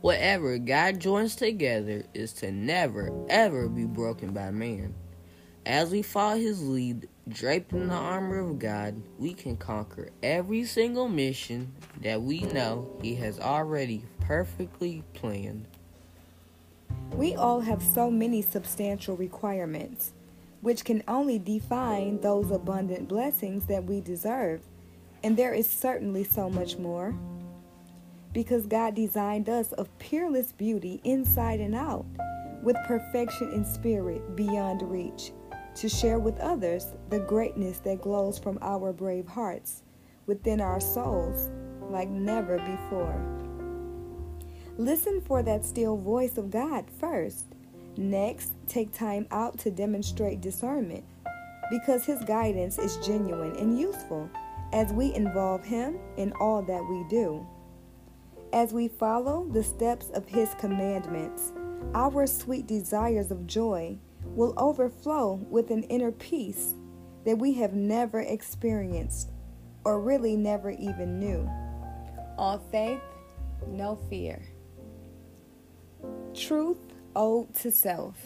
Whatever God joins together is to never, ever be broken by man. As we follow his lead, draped in the armor of God, we can conquer every single mission that we know he has already perfectly planned. We all have so many substantial requirements, which can only define those abundant blessings that we deserve. And there is certainly so much more. Because God designed us of peerless beauty inside and out, with perfection in spirit beyond reach, to share with others the greatness that glows from our brave hearts within our souls like never before. Listen for that still voice of God first. Next, take time out to demonstrate discernment because His guidance is genuine and useful as we involve Him in all that we do. As we follow the steps of His commandments, our sweet desires of joy will overflow with an inner peace that we have never experienced or really never even knew. All faith, no fear. Truth owed to self.